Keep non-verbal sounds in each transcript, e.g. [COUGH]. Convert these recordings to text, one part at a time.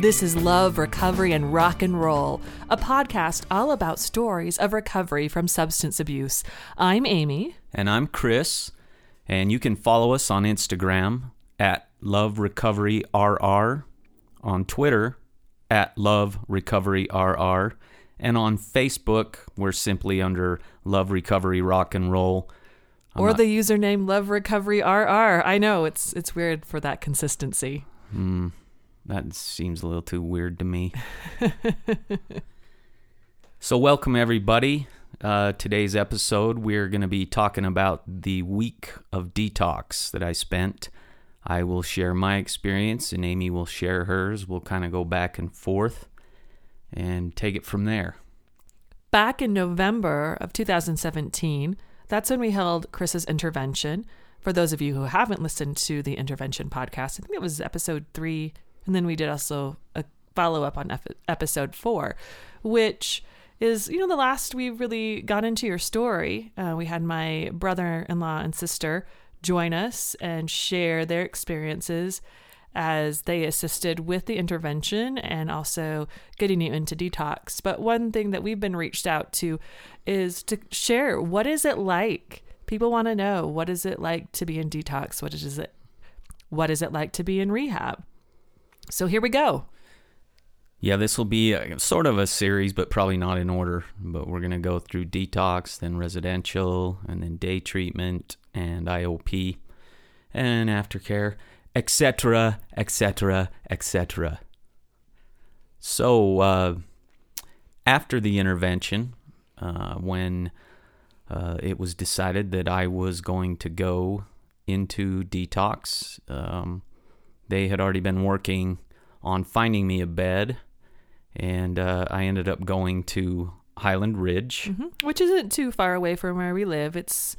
This is Love, Recovery, and Rock and Roll, a podcast all about stories of recovery from substance abuse. I'm Amy. And I'm Chris. And you can follow us on Instagram at Love Recovery RR, on Twitter at Love Recovery RR, and on Facebook, we're simply under Love Recovery Rock and Roll. I'm or not- the username Love Recovery RR. I know it's it's weird for that consistency. Hmm, that seems a little too weird to me. [LAUGHS] so, welcome everybody. Uh, today's episode, we're going to be talking about the week of detox that I spent. I will share my experience, and Amy will share hers. We'll kind of go back and forth and take it from there. Back in November of 2017, that's when we held Chris's intervention. For those of you who haven't listened to the intervention podcast, I think it was episode three, and then we did also a follow up on ep- episode four, which is you know the last we really got into your story. Uh, we had my brother in law and sister join us and share their experiences as they assisted with the intervention and also getting you into detox. But one thing that we've been reached out to is to share what is it like? People want to know what is it like to be in detox? What is it what is it like to be in rehab? So here we go. Yeah, this will be a, sort of a series, but probably not in order. But we're going to go through detox, then residential, and then day treatment, and IOP, and aftercare, etc., etc., etc. So, uh, after the intervention, uh, when uh, it was decided that I was going to go into detox, um, they had already been working on finding me a bed, and uh, I ended up going to Highland Ridge. hmm Which isn't too far away from where we live. It's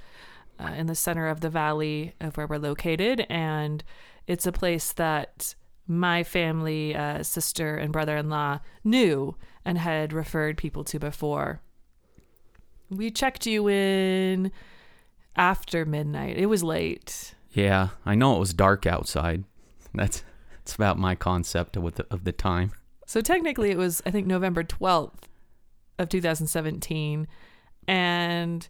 uh, in the center of the valley of where we're located, and it's a place that my family, uh, sister, and brother in law knew and had referred people to before. We checked you in after midnight. It was late. Yeah, I know it was dark outside. That's that's about my concept of the, of the time. So technically, it was I think November twelfth of 2017, and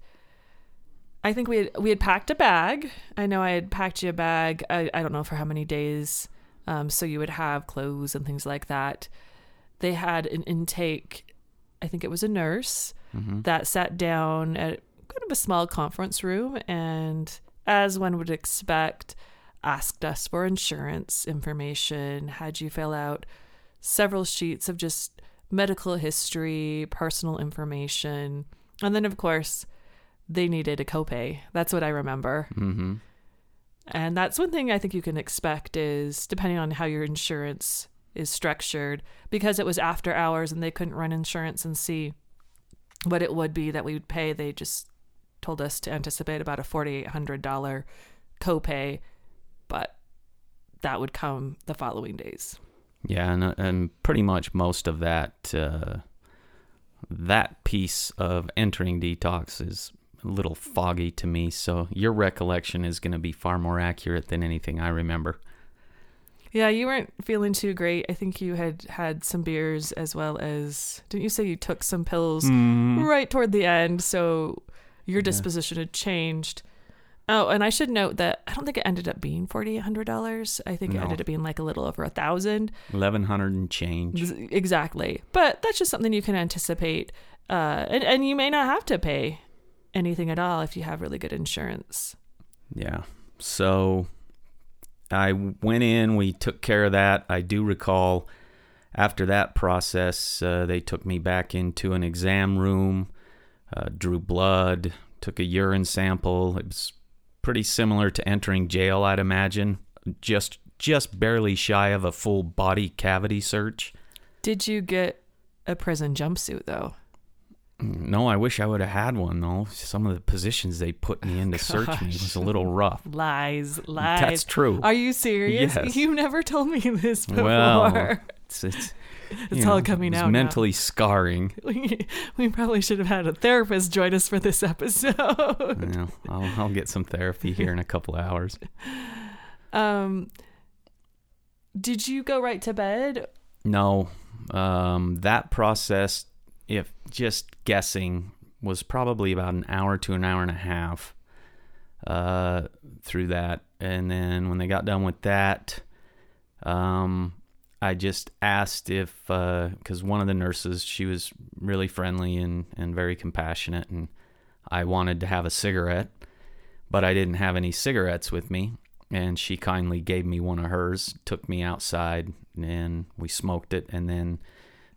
I think we had we had packed a bag. I know I had packed you a bag. I, I don't know for how many days, um, so you would have clothes and things like that. They had an intake. I think it was a nurse hmm that sat down at kind of a small conference room and, as one would expect, asked us for insurance information, had you fill out several sheets of just medical history, personal information, and then, of course, they needed a copay. That's what I remember. hmm And that's one thing I think you can expect is depending on how your insurance is structured, because it was after hours and they couldn't run insurance and see what it would be that we would pay. They just told us to anticipate about a $4,800 copay, but that would come the following days. Yeah, and and pretty much most of that uh, that piece of entering detox is a little foggy to me. So your recollection is going to be far more accurate than anything I remember. Yeah, you weren't feeling too great. I think you had had some beers as well as, didn't you say you took some pills Mm. right toward the end? So your disposition had changed. Oh, and I should note that I don't think it ended up being forty eight hundred dollars. I think it ended up being like a little over a thousand. Eleven hundred and change. Exactly. But that's just something you can anticipate. Uh, and, and you may not have to pay anything at all if you have really good insurance. Yeah. So I went in, we took care of that. I do recall after that process, uh, they took me back into an exam room, uh, drew blood, took a urine sample. It was pretty similar to entering jail, I'd imagine. Just just barely shy of a full body cavity search. Did you get a prison jumpsuit though? No, I wish I would have had one though. Some of the positions they put me in to [LAUGHS] search me was a little rough. Lies, lies. That's true. Are you serious? Yes. [LAUGHS] You never told me this before. Well, It's, it's, It's you all know, coming out now. mentally scarring. [LAUGHS] we, we probably should have had a therapist join us for this episode. Know, I'll, I'll get some therapy here in a couple of hours. [LAUGHS] Um, did you go right to bed, no. Um, that process, if just guessing, was probably about an hour to an hour and a half uh, through that. And then when they got done with that, um, I just asked if, because uh, one of the nurses, she was really friendly and, and very compassionate, and I wanted to have a cigarette, but I didn't have any cigarettes with me. And she kindly gave me one of hers, took me outside, and we smoked it. And then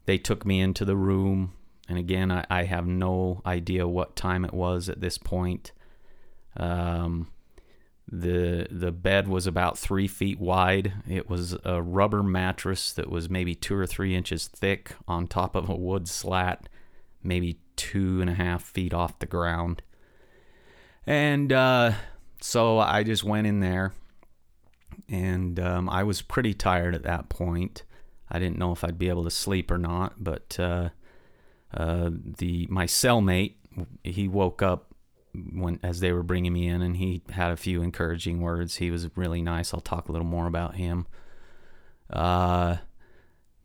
they took me into the room. And again, I, I have no idea what time it was at this point. Um, the the bed was about three feet wide. It was a rubber mattress that was maybe two or three inches thick on top of a wood slat, maybe two and a half feet off the ground. And uh, so I just went in there, and um, I was pretty tired at that point. I didn't know if I'd be able to sleep or not, but uh, uh, the my cellmate he woke up when as they were bringing me in, and he had a few encouraging words. He was really nice. I'll talk a little more about him. Uh,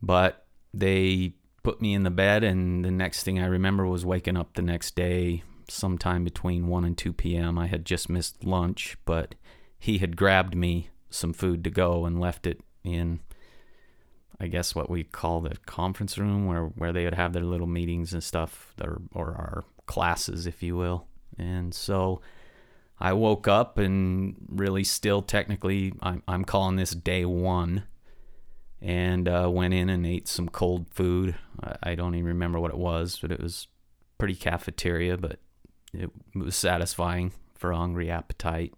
but they put me in the bed, and the next thing I remember was waking up the next day, sometime between one and two p.m. I had just missed lunch, but he had grabbed me some food to go and left it in. I guess what we call the conference room, where where they would have their little meetings and stuff, or or our classes, if you will. And so I woke up and really still technically, I'm, I'm calling this day one. And uh, went in and ate some cold food. I, I don't even remember what it was, but it was pretty cafeteria, but it was satisfying for a hungry appetite.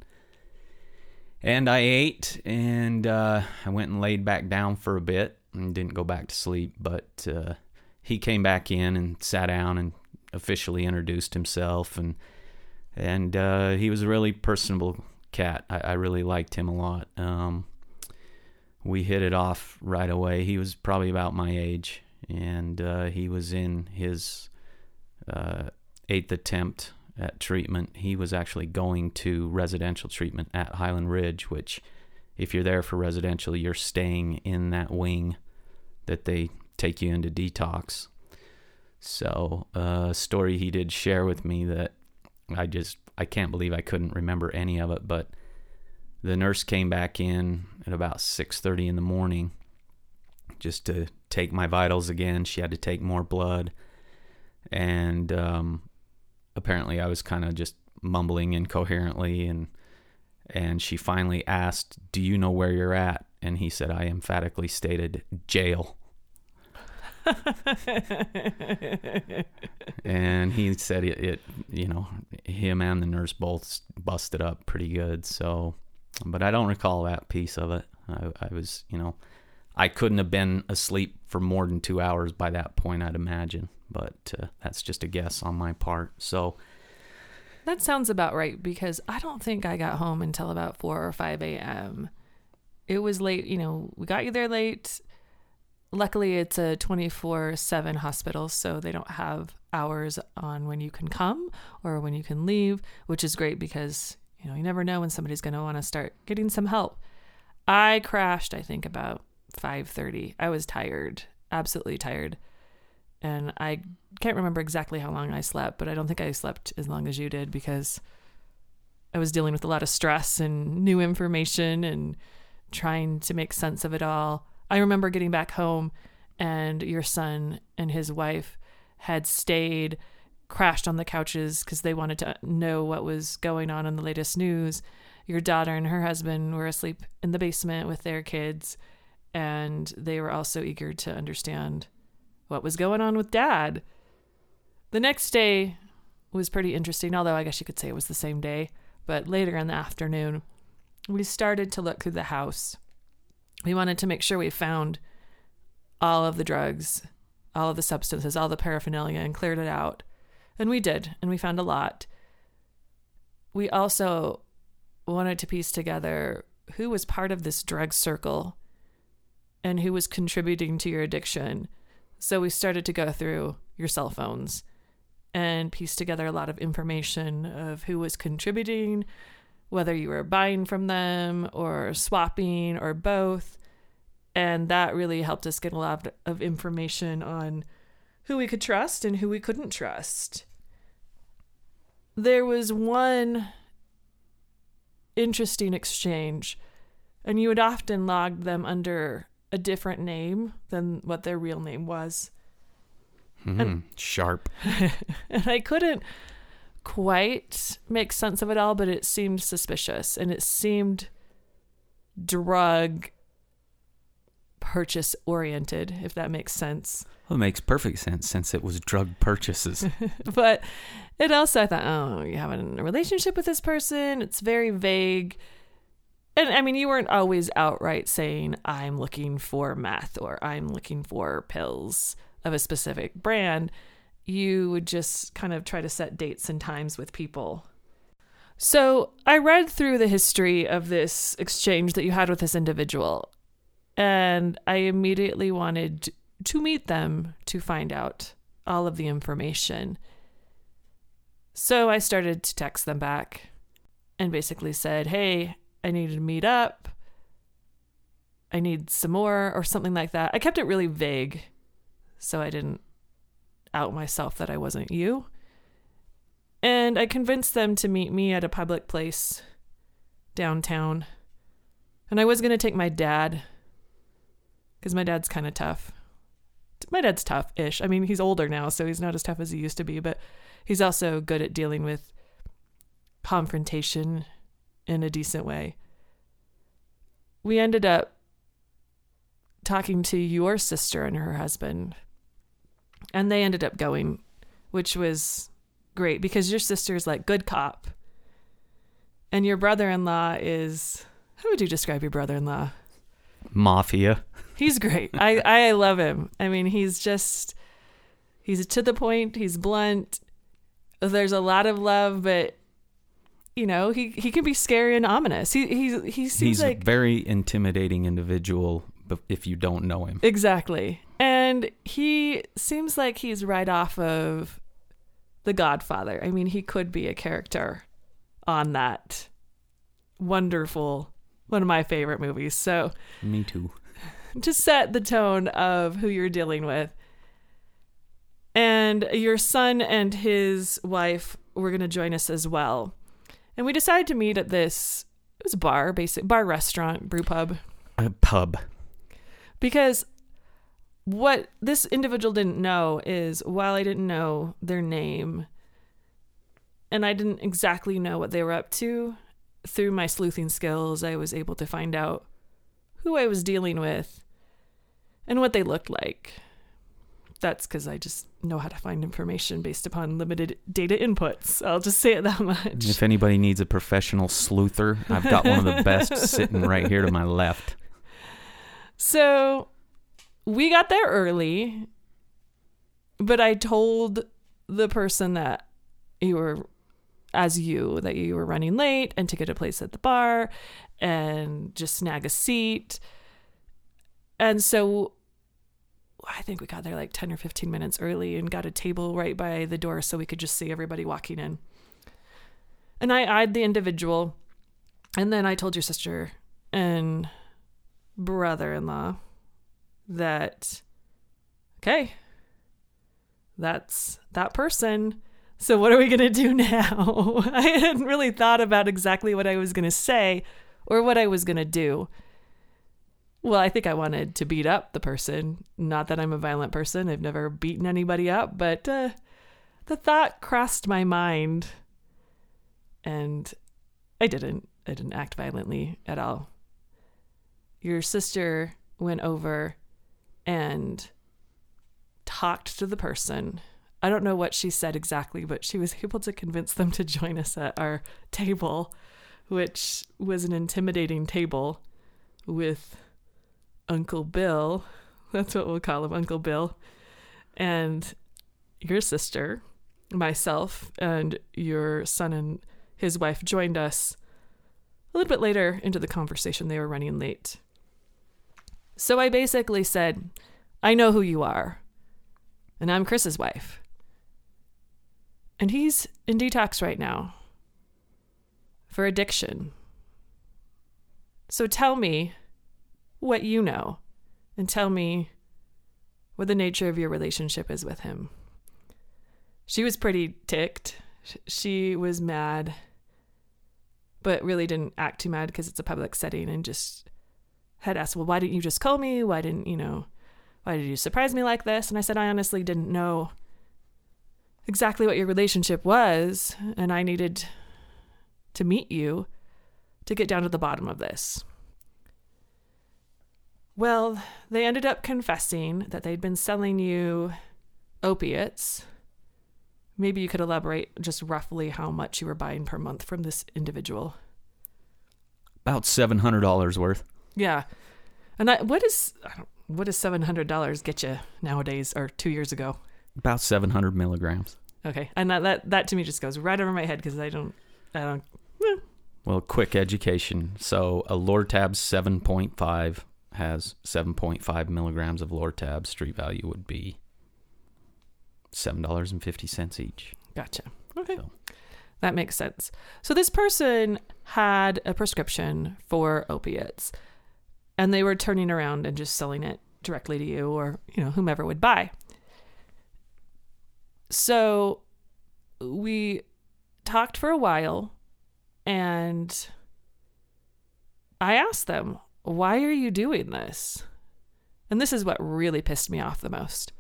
And I ate, and uh, I went and laid back down for a bit and didn't go back to sleep. But uh, he came back in and sat down and officially introduced himself and and uh, he was a really personable cat. I, I really liked him a lot. Um, we hit it off right away. He was probably about my age, and uh, he was in his uh, eighth attempt at treatment. He was actually going to residential treatment at Highland Ridge, which, if you're there for residential, you're staying in that wing that they take you into detox. So, uh, a story he did share with me that I just I can't believe I couldn't remember any of it. But the nurse came back in at about 6:30 in the morning just to take my vitals again. She had to take more blood, and um, apparently I was kind of just mumbling incoherently, and and she finally asked, "Do you know where you're at?" And he said, "I emphatically stated jail." And he said it, it, you know, him and the nurse both busted up pretty good. So, but I don't recall that piece of it. I, I was, you know, I couldn't have been asleep for more than two hours by that point, I'd imagine. But uh, that's just a guess on my part. So, that sounds about right because I don't think I got home until about 4 or 5 a.m. It was late, you know, we got you there late luckily it's a 24/7 hospital so they don't have hours on when you can come or when you can leave which is great because you know you never know when somebody's going to want to start getting some help. I crashed i think about 5:30 i was tired absolutely tired. And i can't remember exactly how long i slept but i don't think i slept as long as you did because i was dealing with a lot of stress and new information and trying to make sense of it all I remember getting back home and your son and his wife had stayed crashed on the couches because they wanted to know what was going on in the latest news. Your daughter and her husband were asleep in the basement with their kids, and they were also eager to understand what was going on with dad. The next day was pretty interesting, although I guess you could say it was the same day. But later in the afternoon, we started to look through the house we wanted to make sure we found all of the drugs, all of the substances, all the paraphernalia, and cleared it out. And we did, and we found a lot. We also wanted to piece together who was part of this drug circle and who was contributing to your addiction. So we started to go through your cell phones and piece together a lot of information of who was contributing, whether you were buying from them or swapping or both. And that really helped us get a lot of information on who we could trust and who we couldn't trust. There was one interesting exchange, and you would often log them under a different name than what their real name was. Mm, sharp. [LAUGHS] and I couldn't quite make sense of it all, but it seemed suspicious and it seemed drug purchase oriented, if that makes sense. Well, it makes perfect sense since it was drug purchases. [LAUGHS] but it also, I thought, oh, you have a relationship with this person. It's very vague. And I mean, you weren't always outright saying, I'm looking for meth or I'm looking for pills of a specific brand. You would just kind of try to set dates and times with people. So I read through the history of this exchange that you had with this individual, and I immediately wanted to meet them to find out all of the information. So I started to text them back and basically said, Hey, I need to meet up. I need some more, or something like that. I kept it really vague so I didn't out myself that I wasn't you. And I convinced them to meet me at a public place downtown. And I was going to take my dad because my dad's kind of tough. My dad's tough ish. I mean, he's older now, so he's not as tough as he used to be, but he's also good at dealing with confrontation in a decent way. We ended up talking to your sister and her husband, and they ended up going, which was great because your sister's like good cop, and your brother in law is how would you describe your brother in law? Mafia. He's great. I, I love him. I mean, he's just he's to the point, he's blunt. There's a lot of love, but you know, he, he can be scary and ominous. He he he seems He's like a very intimidating individual if you don't know him. Exactly. And he seems like he's right off of The Godfather. I mean, he could be a character on that wonderful one of my favorite movies. So, me too. [LAUGHS] To set the tone of who you're dealing with. And your son and his wife were going to join us as well. And we decided to meet at this it was a bar, basic bar restaurant, brew pub. A pub. Because what this individual didn't know is while I didn't know their name and I didn't exactly know what they were up to, through my sleuthing skills, I was able to find out who I was dealing with and what they looked like. That's because I just know how to find information based upon limited data inputs. I'll just say it that much. If anybody needs a professional sleuther, I've got one of the best [LAUGHS] sitting right here to my left. So we got there early, but I told the person that you were, as you, that you were running late and to get a place at the bar and just snag a seat. And so I think we got there like 10 or 15 minutes early and got a table right by the door so we could just see everybody walking in. And I eyed the individual. And then I told your sister and brother in law that, okay, that's that person. So, what are we going to do [LAUGHS] now? [LAUGHS] I hadn't really thought about exactly what I was going to say or what I was going to do. Well, I think I wanted to beat up the person. Not that I'm a violent person, I've never beaten anybody up, but uh, the thought crossed my mind. And I didn't. I didn't act violently at all your sister went over and talked to the person. I don't know what she said exactly, but she was able to convince them to join us at our table, which was an intimidating table with Uncle Bill. [LAUGHS] That's what we'll call him, Uncle Bill. And your sister, myself, and your son and his wife joined us a little bit later into the conversation. They were running late. So I basically said, I know who you are, and I'm Chris's wife. And he's in detox right now for addiction. So tell me what you know. and tell me what the nature of your relationship is with him. She was pretty ticked. She was mad, but really didn't act too mad because it's a public setting and just had asked, Well, why didn't you just call me? Why didn't, you know, why did you surprise me like this? And I said, I honestly didn't know exactly what your relationship was, and I needed to meet you to get down to the bottom of this. Well, they ended up confessing that they'd been selling you opiates. Maybe you could elaborate just roughly how much you were buying per month from this individual. About seven hundred dollars worth. Yeah, and I, what is what does seven hundred dollars get you nowadays or two years ago? About seven hundred milligrams. Okay, and that, that that to me just goes right over my head because I don't I don't. Eh. Well, quick education. So a Lortab seven point five has seven point five milligrams of Lortab. Street value would be seven dollars and fifty cents each. Gotcha. Okay. So. That makes sense. So this person had a prescription for opiates and they were turning around and just selling it directly to you or, you know, whomever would buy. So we talked for a while and I asked them, "Why are you doing this?" And this is what really pissed me off the most.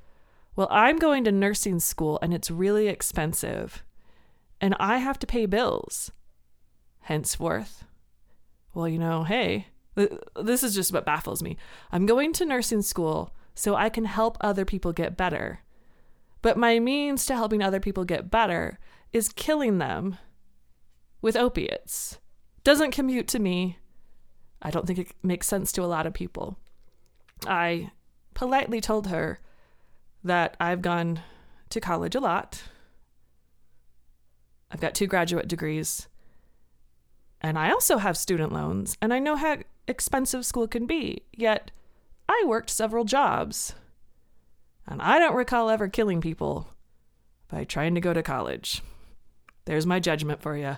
Well, I'm going to nursing school and it's really expensive, and I have to pay bills. Henceforth, well, you know, hey, this is just what baffles me. I'm going to nursing school so I can help other people get better. But my means to helping other people get better is killing them with opiates. Doesn't commute to me. I don't think it makes sense to a lot of people. I politely told her that I've gone to college a lot. I've got two graduate degrees. And I also have student loans, and I know how expensive school can be. Yet, I worked several jobs. And I don't recall ever killing people by trying to go to college. There's my judgment for you.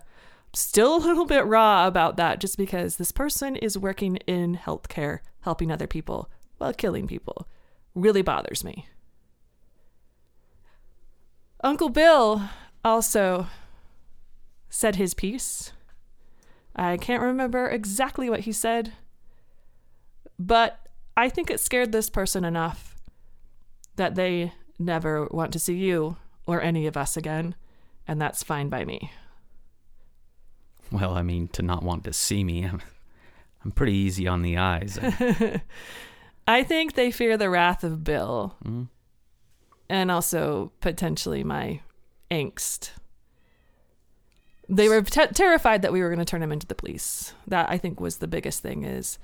Still [LAUGHS] a little bit raw about that just because this person is working in healthcare, helping other people while killing people. Really bothers me. Uncle Bill also said his piece. I can't remember exactly what he said, but I think it scared this person enough that they never want to see you or any of us again, and that's fine by me. Well, I mean, to not want to see me, I'm, I'm pretty easy on the eyes. [LAUGHS] I think they fear the wrath of Bill. Mm and also potentially my angst. They were t- terrified that we were going to turn him into the police. That I think was the biggest thing is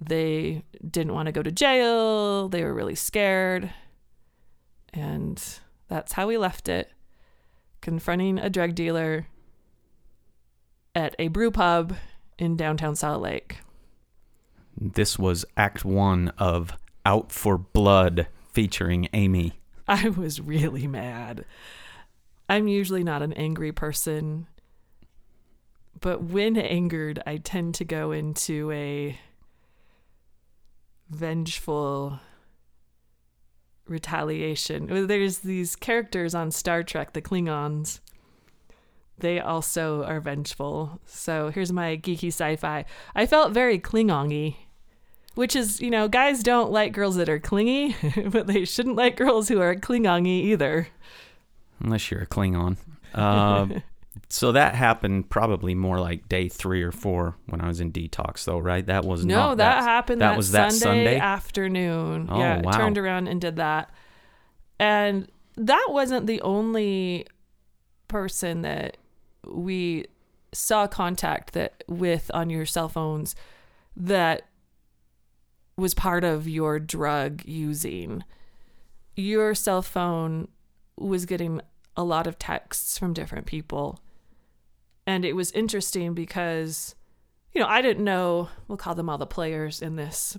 they didn't want to go to jail. They were really scared. And that's how we left it. Confronting a drug dealer at a brew pub in downtown Salt Lake. This was act 1 of Out for Blood featuring Amy. I was really mad. I'm usually not an angry person, but when angered, I tend to go into a vengeful retaliation. There's these characters on Star Trek, the Klingons. They also are vengeful. So here's my geeky sci fi. I felt very Klingon y which is, you know, guys don't like girls that are clingy, [LAUGHS] but they shouldn't like girls who are Klingon either. Unless you're a Klingon. Uh, [LAUGHS] so that happened probably more like day three or four when I was in detox, though, right? That was no, not, that, happened. That, that was Sunday that Sunday afternoon. Oh, yeah, wow. turned around and did that, and that wasn't the only person that we saw contact that with on your cell phones that was part of your drug using, your cell phone was getting a lot of texts from different people. And it was interesting because, you know, I didn't know, we'll call them all the players in this,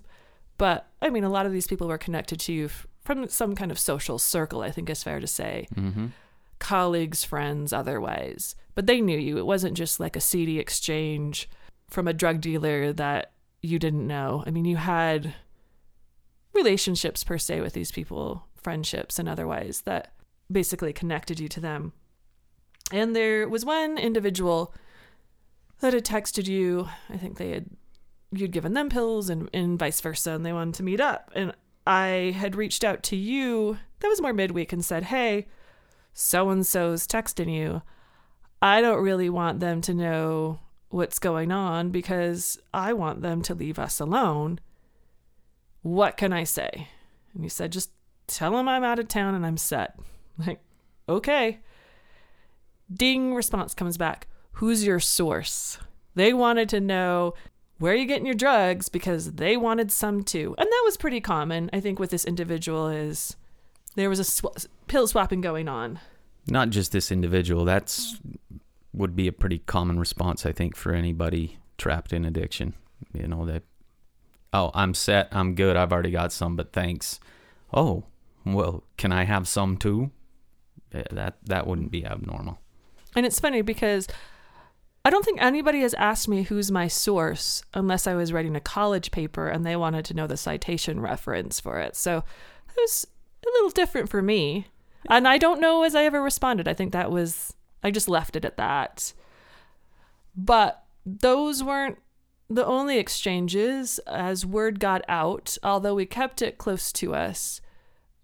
but I mean, a lot of these people were connected to you from some kind of social circle, I think is fair to say. Mm-hmm. Colleagues, friends, otherwise. But they knew you. It wasn't just like a seedy exchange from a drug dealer that you didn't know. I mean, you had relationships per se with these people, friendships and otherwise that basically connected you to them. And there was one individual that had texted you. I think they had you'd given them pills and, and vice versa, and they wanted to meet up. And I had reached out to you. That was more midweek and said, "Hey, so and so's texting you. I don't really want them to know what's going on because I want them to leave us alone. What can I say?" And you said, "Just tell them I'm out of town and I'm set." [LAUGHS] Like, okay. Ding response comes back. Who's your source? They wanted to know where are you getting your drugs because they wanted some too. And that was pretty common, I think, with this individual is there was a sw- pill swapping going on. Not just this individual. That's would be a pretty common response, I think, for anybody trapped in addiction. You know that. Oh, I'm set. I'm good. I've already got some, but thanks. Oh, well, can I have some too? That that wouldn't be abnormal. And it's funny because I don't think anybody has asked me who's my source unless I was writing a college paper and they wanted to know the citation reference for it. So it was a little different for me. And I don't know as I ever responded. I think that was, I just left it at that. But those weren't the only exchanges as word got out, although we kept it close to us.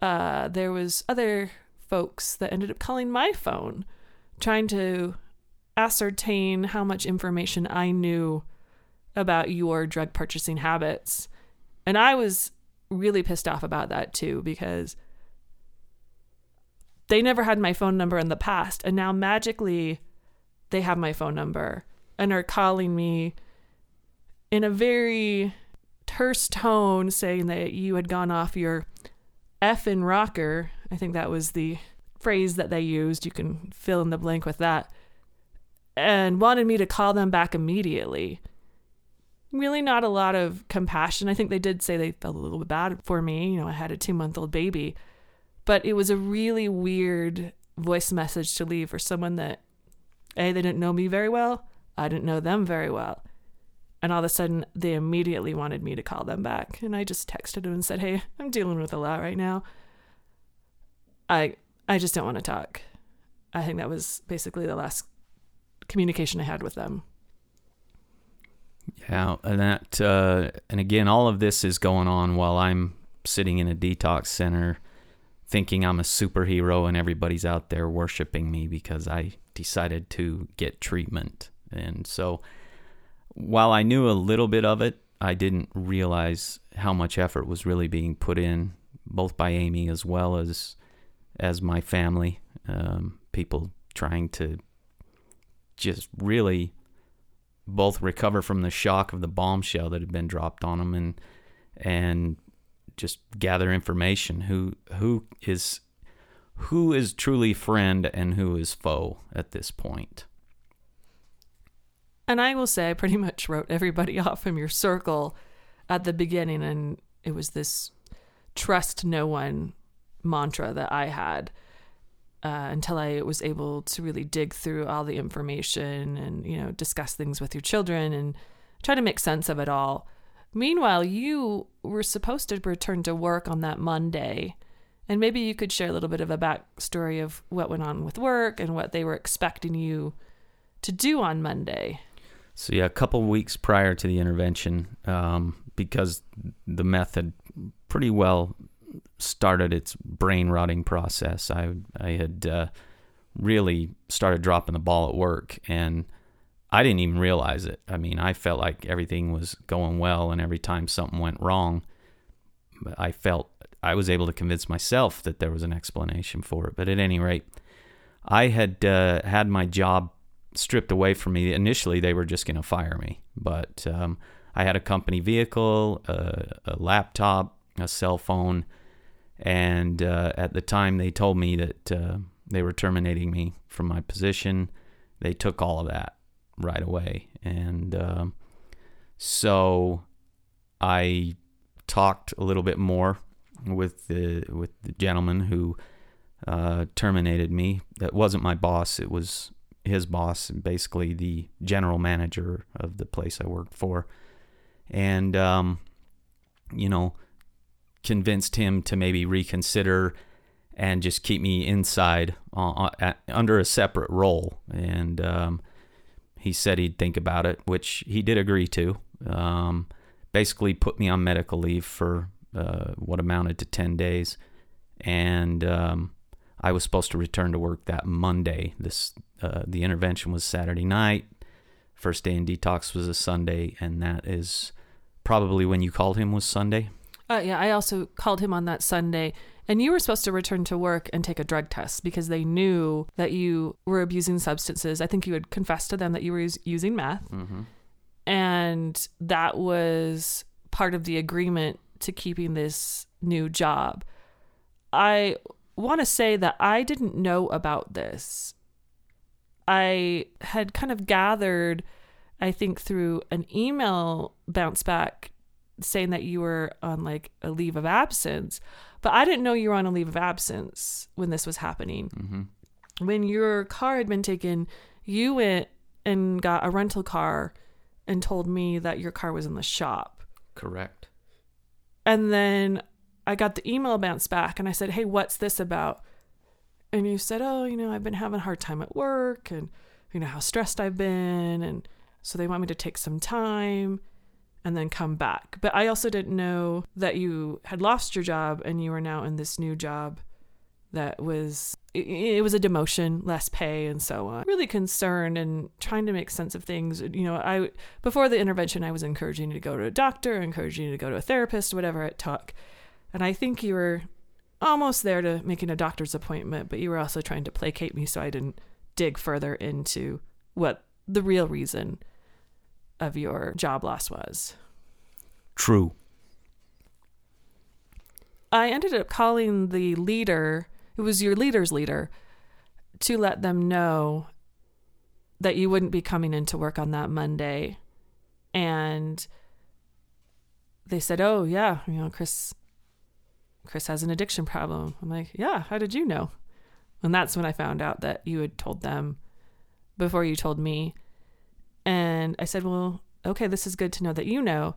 Uh, there was other folks that ended up calling my phone trying to ascertain how much information I knew about your drug purchasing habits. And I was really pissed off about that too because they never had my phone number in the past. And now magically they have my phone number and are calling me in a very terse tone saying that you had gone off your effing rocker. I think that was the phrase that they used. You can fill in the blank with that. And wanted me to call them back immediately. Really, not a lot of compassion. I think they did say they felt a little bit bad for me. You know, I had a two month old baby. But it was a really weird voice message to leave for someone that, A, they didn't know me very well. I didn't know them very well. And all of a sudden, they immediately wanted me to call them back. And I just texted them and said, Hey, I'm dealing with a lot right now. I I just don't want to talk. I think that was basically the last communication I had with them. Yeah, and that uh, and again, all of this is going on while I'm sitting in a detox center, thinking I'm a superhero, and everybody's out there worshiping me because I decided to get treatment. And so, while I knew a little bit of it, I didn't realize how much effort was really being put in, both by Amy as well as as my family, um, people trying to just really both recover from the shock of the bombshell that had been dropped on them and and just gather information who who is who is truly friend and who is foe at this point. And I will say I pretty much wrote everybody [LAUGHS] off from your circle at the beginning and it was this trust no one mantra that I had uh, until I was able to really dig through all the information and you know discuss things with your children and try to make sense of it all. Meanwhile, you were supposed to return to work on that Monday, and maybe you could share a little bit of a backstory of what went on with work and what they were expecting you to do on Monday. So yeah, a couple weeks prior to the intervention, um, because the meth had pretty well started its brain rotting process. I I had uh, really started dropping the ball at work, and I didn't even realize it. I mean, I felt like everything was going well, and every time something went wrong, I felt I was able to convince myself that there was an explanation for it. But at any rate, I had uh, had my job stripped away from me. Initially, they were just going to fire me, but um, I had a company vehicle, uh, a laptop, a cell phone and uh, at the time, they told me that uh, they were terminating me from my position. They took all of that right away. And uh, so I talked a little bit more with the with the gentleman who uh, terminated me. That wasn't my boss; it was his boss, and basically the general manager of the place I worked for. And um, you know, convinced him to maybe reconsider and just keep me inside uh, uh, under a separate role. And um, he said he'd think about it, which he did agree to. Um, basically, put me on medical leave for uh, what amounted to 10 days. And um, I was supposed to return to work that Monday. This uh, The intervention was Saturday night. First day in detox was a Sunday, and that is probably when you called him was Sunday. Uh, yeah, I also called him on that Sunday and you were supposed to return to work and take a drug test because they knew that you were abusing substances. I think you had confessed to them that you were using meth. Mm-hmm. And that was part of the agreement to keeping this new job. I want to say that I didn't know about this. I had kind of gathered, I think, through an email bounce back saying that you were on like a leave of absence. But I didn't know you were on a leave of absence when this was happening. Mm-hmm. When your car had been taken, you went and got a rental car and told me that your car was in the shop. Correct. And then I got the email bounce back and I said, Hey, what's this about? And you said, Oh, you know, I've been having a hard time at work and, you know, how stressed I've been. And so they want me to take some time and then come back. But I also didn't know that you had lost your job and you were now in this new job that was it, was a demotion, less pay and so on. Really concerned and trying to make sense of things. You know, I before the intervention I was encouraging you to go to a doctor, encouraging you to go to a therapist, whatever it took. And I think you were almost there to making a doctor's appointment, but you were also trying to placate me so I didn't dig further into what the real reason of your job loss was. True. I ended up calling the leader, it was your leader's leader, to let them know that you wouldn't be coming into work on that Monday. And they said, "Oh, yeah, you know, Chris Chris has an addiction problem." I'm like, "Yeah, how did you know?" And that's when I found out that you had told them before you told me. And I said, Well, okay, this is good to know that you know.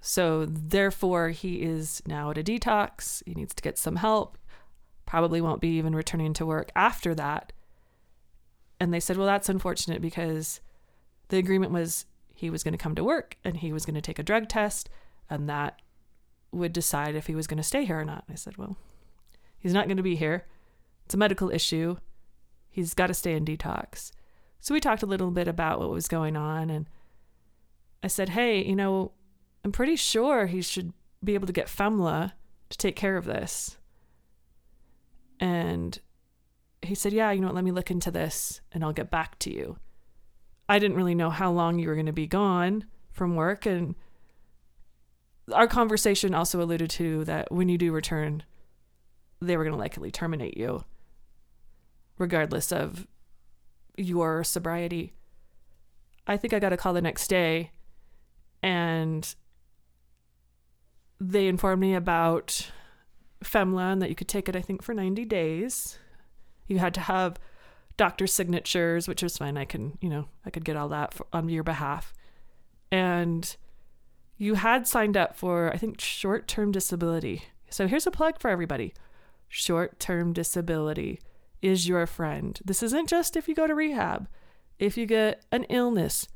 So, therefore, he is now at a detox. He needs to get some help. Probably won't be even returning to work after that. And they said, Well, that's unfortunate because the agreement was he was going to come to work and he was going to take a drug test, and that would decide if he was going to stay here or not. I said, Well, he's not going to be here. It's a medical issue. He's got to stay in detox. So we talked a little bit about what was going on. And I said, hey, you know, I'm pretty sure he should be able to get FEMLA to take care of this. And he said, yeah, you know what, let me look into this and I'll get back to you. I didn't really know how long you were going to be gone from work. And our conversation also alluded to that when you do return, they were going to likely terminate you, regardless of your sobriety. I think I got a call the next day and they informed me about FEMLA and that you could take it, I think, for 90 days. You had to have doctor signatures, which was fine. I can, you know, I could get all that for, on your behalf. And you had signed up for, I think, short term disability. So here's a plug for everybody short term disability is your friend. This isn't just if you go to rehab, if you get an illness,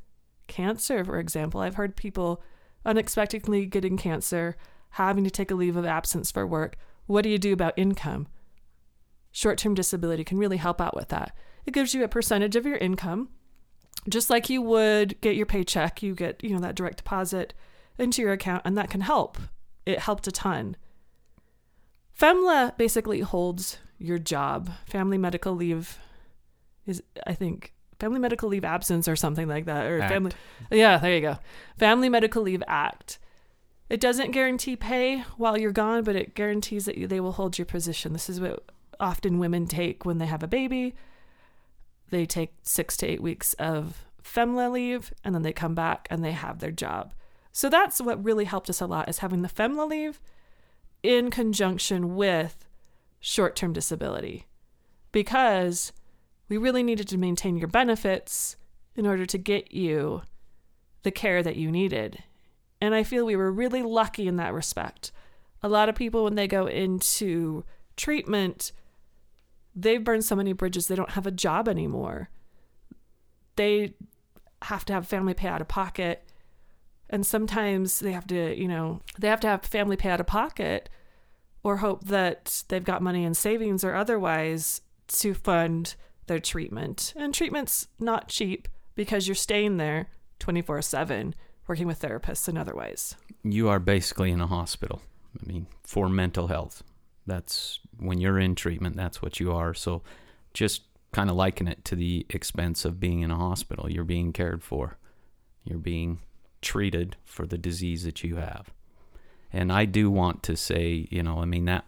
cancer, for example. I've heard people unexpectedly getting cancer, having to take a leave of absence for work. What do you do about income? Short term disability can really help out with that. It gives you a percentage of your income, just like you would get your paycheck. You get, you know, that direct deposit into your account, and that can help. It helped a ton. FEMLA basically holds your job. Family medical leave is, I think, family medical leave absence or something like that. Or Act. family, yeah, there you go. Family Medical Leave Act. It doesn't guarantee pay while you're gone, but it guarantees that you, they will hold your position. This is what often women take when they have a baby. They take six to eight weeks of FEMLA leave, and then they come back and they have their job. So that's what really helped us a lot is having the FEMLA leave in conjunction with short term disability because we really needed to maintain your benefits in order to get you the care that you needed. And I feel we were really lucky in that respect. A lot of people, when they go into treatment, they've burned so many bridges, they don't have a job anymore. They have to have family pay out of pocket. And sometimes they have to, you know, they have to have family pay out of pocket or hope that they've got money in savings or otherwise to fund their treatment. And treatment's not cheap because you're staying there 24 7 working with therapists and otherwise. You are basically in a hospital. I mean, for mental health. That's when you're in treatment, that's what you are. So just kind of liken it to the expense of being in a hospital. You're being cared for, you're being treated for the disease that you have. And I do want to say, you know, I mean, that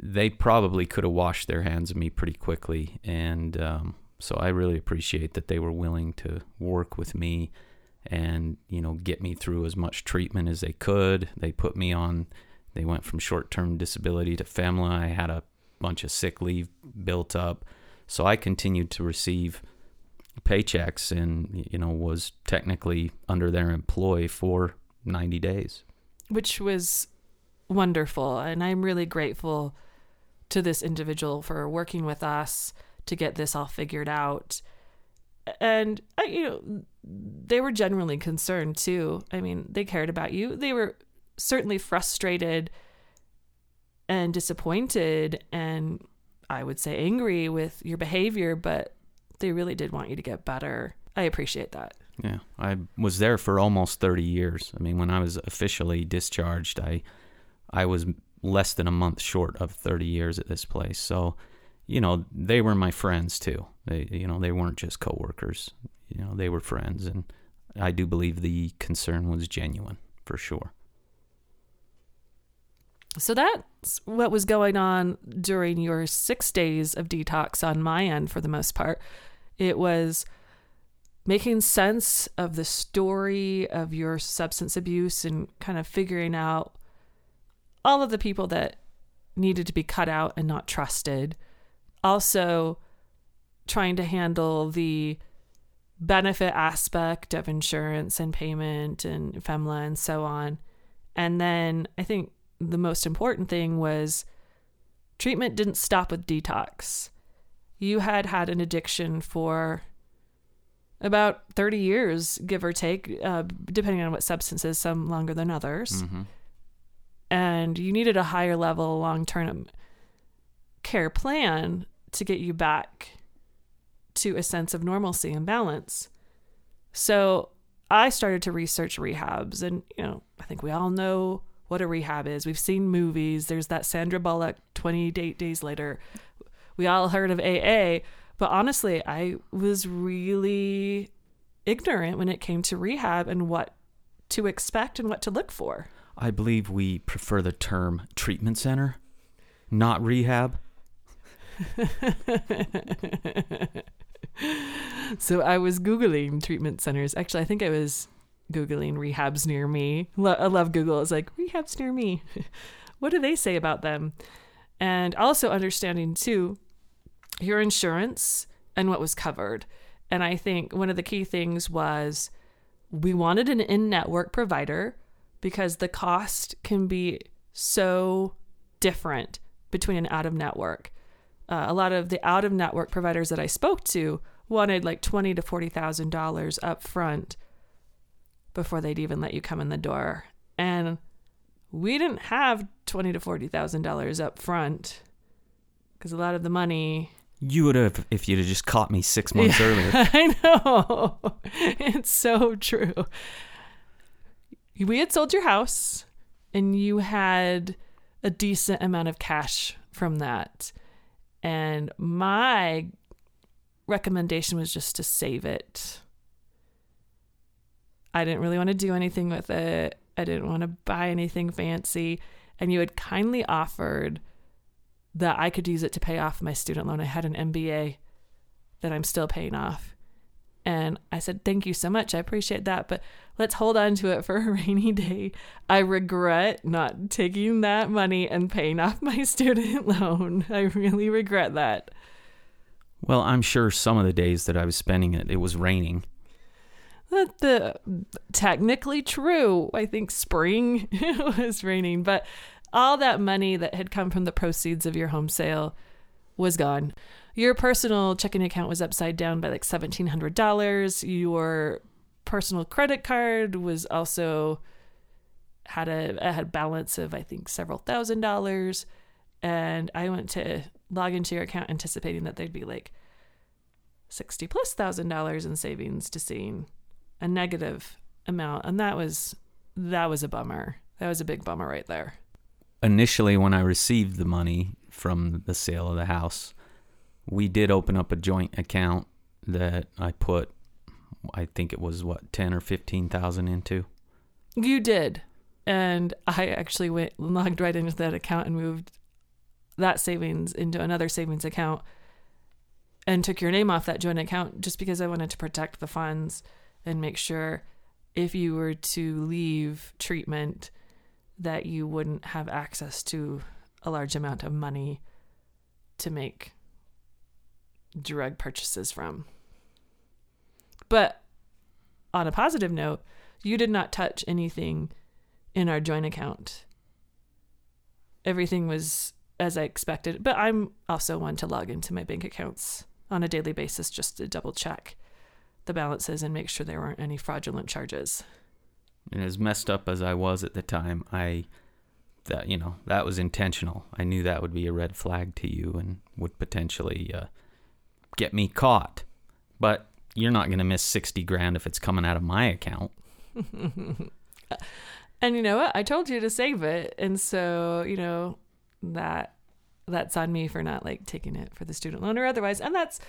they probably could have washed their hands of me pretty quickly. And um, so I really appreciate that they were willing to work with me and, you know, get me through as much treatment as they could. They put me on, they went from short term disability to FMLA. I had a bunch of sick leave built up. So I continued to receive paychecks and, you know, was technically under their employ for 90 days. Which was wonderful. And I'm really grateful to this individual for working with us to get this all figured out. And I, you know, they were genuinely concerned too. I mean, they cared about you. They were certainly frustrated and disappointed and I would say angry with your behavior, but they really did want you to get better. I appreciate that. Yeah, I was there for almost 30 years. I mean, when I was officially discharged, I I was less than a month short of 30 years at this place. So, you know, they were my friends too. They, you know, they weren't just coworkers. You know, they were friends, and I do believe the concern was genuine for sure. So that's what was going on during your six days of detox on my end for the most part. It was making sense of the story of your substance abuse and kind of figuring out all of the people that needed to be cut out and not trusted. Also, trying to handle the benefit aspect of insurance and payment and FMLA and so on. And then I think the most important thing was treatment didn't stop with detox. You had had an addiction for about 30 years, give or take, uh, depending on what substances, some longer than others. Mm-hmm and you needed a higher level long term care plan to get you back to a sense of normalcy and balance. So I started to research rehabs, and you know, I think we all know what a rehab is. We've seen movies. There's that Sandra Bullock 28 Days Later. We all heard of AA, but honestly, I was really ignorant when it came to rehab and what to expect and what to look for. I believe we prefer the term treatment center, not rehab. [LAUGHS] so I was Googling treatment centers. Actually, I think I was Googling rehabs near me. I love Google. It's like, rehabs near me. [LAUGHS] what do they say about them? And also understanding, too, your insurance and what was covered. And I think one of the key things was we wanted an in network provider because the cost can be so different between an out of network. Uh, a lot of the out of network providers that I spoke to wanted like twenty to forty thousand dollars up front before they'd even let you come in the door, and we didn't have twenty to forty thousand dollars up front because a lot of the money you would have if you'd have just caught me six months yeah, earlier. [LAUGHS] I know. [LAUGHS] It's so true we had sold your house and you had a decent amount of cash from that. And my recommendation was just to save it. I didn't really want to do anything with it. I didn't want to buy anything fancy. And you had kindly offered that I could use it to pay off my student loan. I had an MBA that I'm still paying off. And I said, Thank you so much. I appreciate that. But let's hold on to it for a [LAUGHS] rainy day. I regret not taking that money and paying off my [LAUGHS] student loan. I really regret that. Well, I'm sure some of the days that I was spending it, it was raining. That the technically true. I think spring [LAUGHS] was raining, but all that money that had come from the proceeds of your home sale was gone. Your personal checking account was upside down by like $1700. Your personal credit card was also had a, a had balance of I think several thousand dollars and I went to log into your account anticipating that there'd be like 60 plus thousand dollars in savings to seeing a negative amount and that was that was a bummer that was a big bummer right there initially when i received the money from the sale of the house we did open up a joint account that i put i think it was what 10 or 15,000 into? You did. And i actually went logged right into that account and moved that savings into another savings account and took your name off that joint account just because I wanted to protect the funds and make sure if you were to leave treatment that you wouldn't have access to a large amount of money to make drug purchases from. But on a positive note, you did not touch anything in our joint account. Everything was as I expected, but I'm also one to log into my bank accounts on a daily basis just to double check the balances and make sure there weren't any fraudulent charges. And as messed up as I was at the time, I that you know that was intentional. I knew that would be a red flag to you and would potentially uh, get me caught. But you're not going to miss sixty grand if it's coming out of my account. [LAUGHS] and you know what? I told you to save it, and so you know that that's on me for not like taking it for the student loan or otherwise. And that's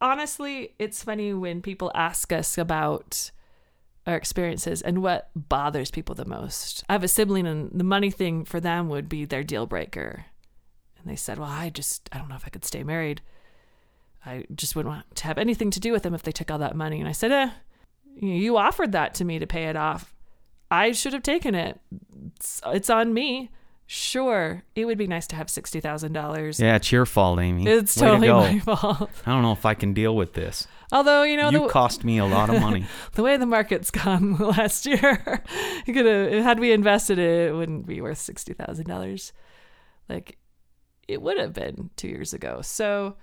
honestly, it's funny when people ask us about our experiences and what bothers people the most. I have a sibling, and the money thing for them would be their deal breaker. And they said, Well, I just, I don't know if I could stay married. I just wouldn't want to have anything to do with them if they took all that money. And I said, Eh, you offered that to me to pay it off. I should have taken it. It's, it's on me. Sure, it would be nice to have sixty thousand dollars. Yeah, it's your fault, Amy. It's Way totally to my fault. I don't know if I can deal with this. Although you know you the, cost me a lot of [LAUGHS] money. the way the market's gone [LAUGHS] last year, you could have had we invested it, it wouldn't be worth sixty thousand dollars. Like it would have been two years ago. So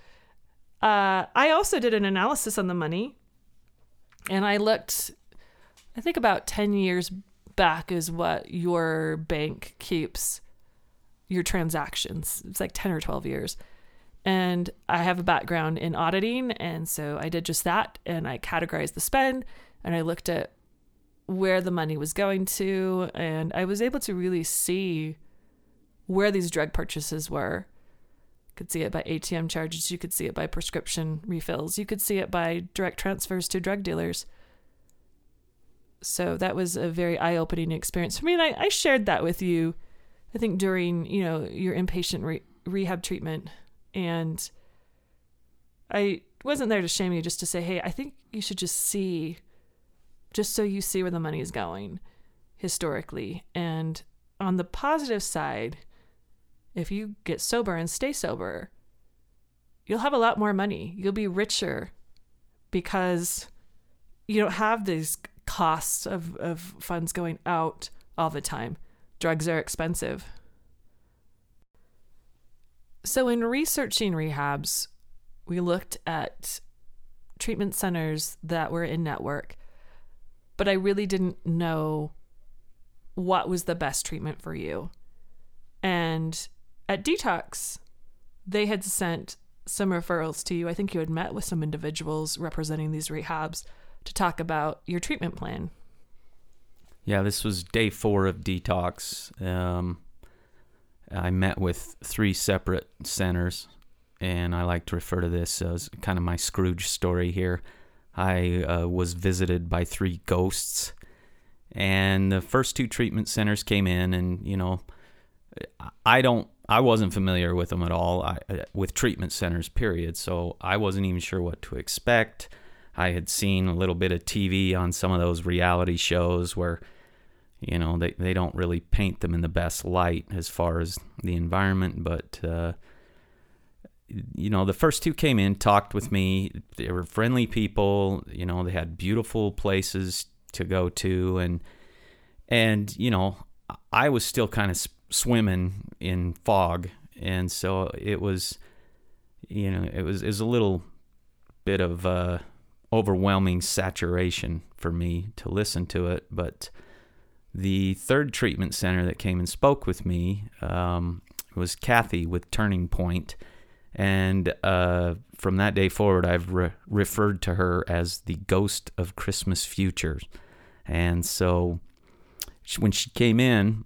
uh, I also did an analysis on the money, and I looked. I think about ten years back is what your bank keeps your transactions. It's like 10 or 12 years. And I have a background in auditing. And so I did just that. And I categorized the spend and I looked at where the money was going to. And I was able to really see where these drug purchases were. You could see it by ATM charges. You could see it by prescription refills. You could see it by direct transfers to drug dealers. So that was a very eye opening experience for me. And I, I shared that with you I think during you know your inpatient re- rehab treatment, and I wasn't there to shame you, just to say, hey, I think you should just see, just so you see where the money is going historically. And on the positive side, if you get sober and stay sober, you'll have a lot more money. You'll be richer because you don't have these costs of, of funds going out all the time drugs are expensive. So, in researching rehabs, we looked at treatment centers that were in network, but I really didn't know what was the best treatment for you. And at Detox, they had sent some referrals to you. I think you had met with some individuals representing these rehabs to talk about your treatment plan. Yeah, this was day four of detox. Um, I met with three separate centers, and I like to refer to this as kind of my Scrooge story here. I uh, was visited by three ghosts, and the first two treatment centers came in, and you know, I don't, I wasn't familiar with them at all, I, with treatment centers, period. So I wasn't even sure what to expect. I had seen a little bit of TV on some of those reality shows where you know they, they don't really paint them in the best light as far as the environment but uh, you know, the first two came in, talked with me. They were friendly people. You know, they had beautiful places to go to, and and you know, I was still kind of swimming in fog, and so it was, you know, it was it was a little bit of uh, overwhelming saturation for me to listen to it, but the third treatment center that came and spoke with me um, was Kathy with Turning Point, and uh, from that day forward, I've re- referred to her as the ghost of Christmas futures. And so, she, when she came in,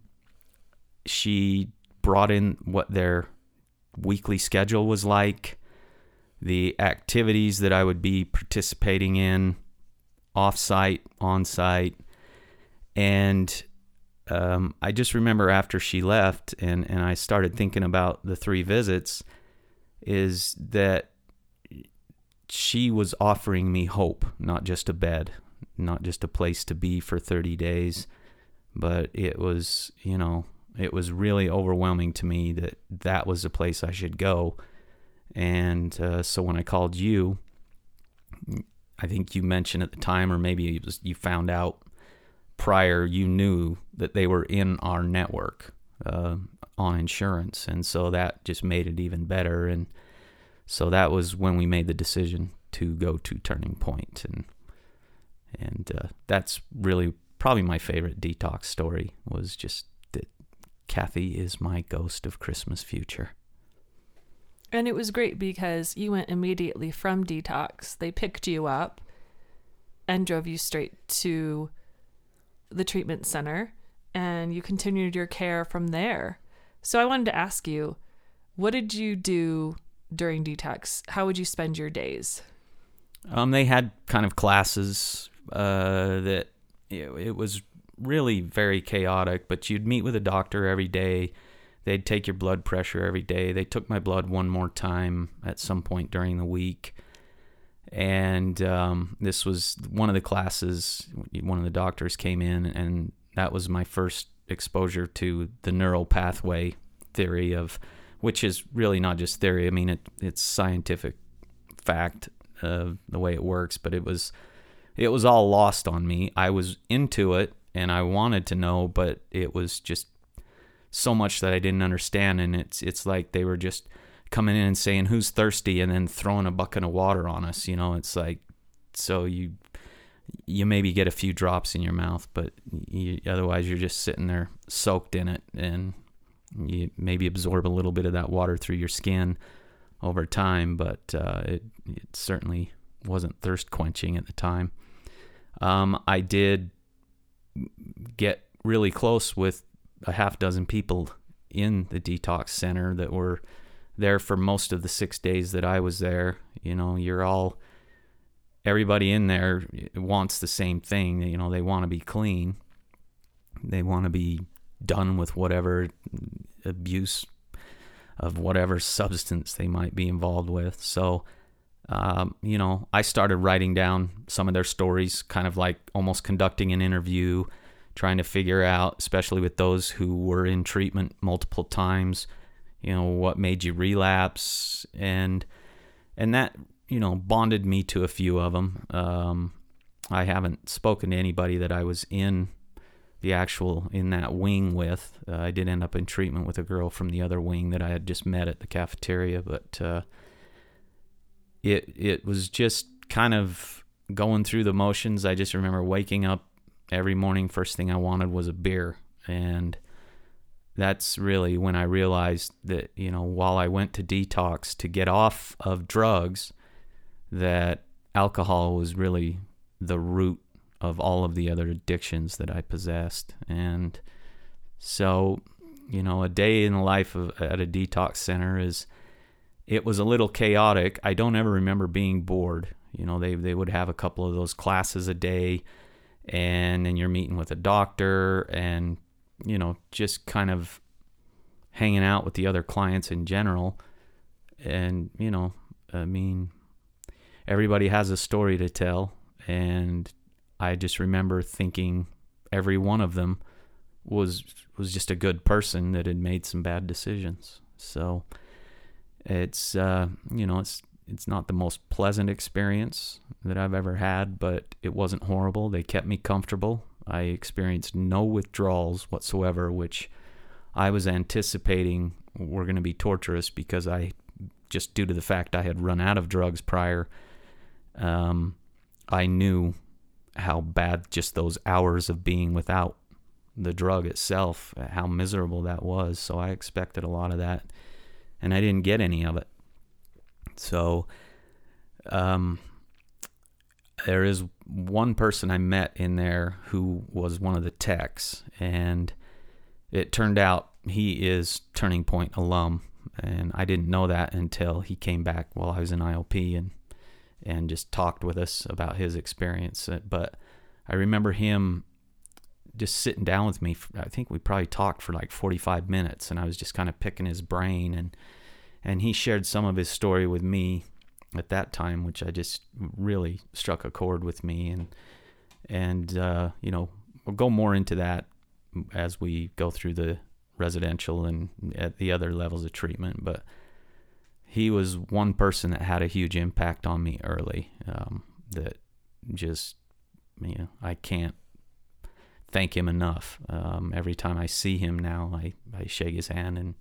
she brought in what their weekly schedule was like, the activities that I would be participating in, off site, on site, and um, I just remember after she left and, and I started thinking about the three visits is that she was offering me hope, not just a bed, not just a place to be for 30 days, but it was, you know, it was really overwhelming to me that that was the place I should go. And uh, so when I called you, I think you mentioned at the time, or maybe was, you found out prior you knew that they were in our network uh, on insurance, and so that just made it even better. And so that was when we made the decision to go to Turning Point, and and uh, that's really probably my favorite detox story was just that Kathy is my ghost of Christmas future. And it was great because you went immediately from detox. They picked you up and drove you straight to the treatment center and you continued your care from there. So I wanted to ask you, what did you do during detox? How would you spend your days? Um, they had kind of classes uh, that it, it was really very chaotic, but you'd meet with a doctor every day. They'd take your blood pressure every day. They took my blood one more time at some point during the week and um, this was one of the classes. One of the doctors came in, and that was my first exposure to the neural pathway theory of, which is really not just theory. I mean, it, it's scientific fact of the way it works, but it was it was all lost on me. I was into it and I wanted to know, but it was just so much that I didn't understand, and it's it's like they were just coming in and saying who's thirsty? and then throwing a bucket of water on us you know? It's like so you you maybe get a few drops in your mouth but you, otherwise you're just sitting there soaked in it and you maybe absorb a little bit of that water through your skin over time but uh, it, it certainly wasn't thirst quenching at the time. Um, i did get really close with a half dozen people in the detox center that were there for most of the six days that I was there. You know, you're all, everybody in there wants the same thing. You know, they want to be clean, they want to be done with whatever abuse of whatever substance they might be involved with. So, um, you know, I started writing down some of their stories, kind of like almost conducting an interview, trying to figure out, especially with those who were in treatment multiple times, you know what made you relapse. And and that you know bonded me to a few of them um, i haven't spoken to anybody that i was in the actual in that wing with. Uh, i did end up in treatment with a girl from the other wing that i had just met at the cafeteria but uh, it it was just kind of going through the motions. I just remember waking up every morning first thing i wanted was a beer. And that's really when I realized that, you know, while I went to detox to get off of drugs, that alcohol was really the root of all of the other addictions that I possessed. And so, you know, a day in the life of at a detox center is it was a little chaotic. I don't ever remember being bored. You know, they they would have a couple of those classes a day and then you're meeting with a doctor and you know, just kind of hanging out with the other clients in general. And, you know, I mean, everybody has a story to tell. And I just remember thinking every one of them was was just a good person that had made some bad decisions. So It's uh, you know it's it's not the most pleasant experience that I've ever had, but it wasn't horrible. They kept me comfortable. I experienced no withdrawals whatsoever, which I was anticipating were going to be torturous because I just due to the fact I had run out of drugs prior. Um, I knew how bad just those hours of being without the drug itself, how miserable that was. So I expected a lot of that, and I didn't get any of it. So, um, there is one person I met in there who was one of the techs, and it turned out he is Turning Point alum, and I didn't know that until he came back while I was in IOP and and just talked with us about his experience. Uh, but I remember him just sitting down with me. I think we probably talked for like 45 minutes, and I was just kind of picking his brain, and and he shared some of his story with me at that time, which I just really struck a chord with me, and and uh, you know we'll go more into that as we go through the residential and at the other levels of treatment, but he was one person that had a huge impact on me early. Um, that just, you know, I can't thank him enough. Um, every time I see him now, I, I shake his hand and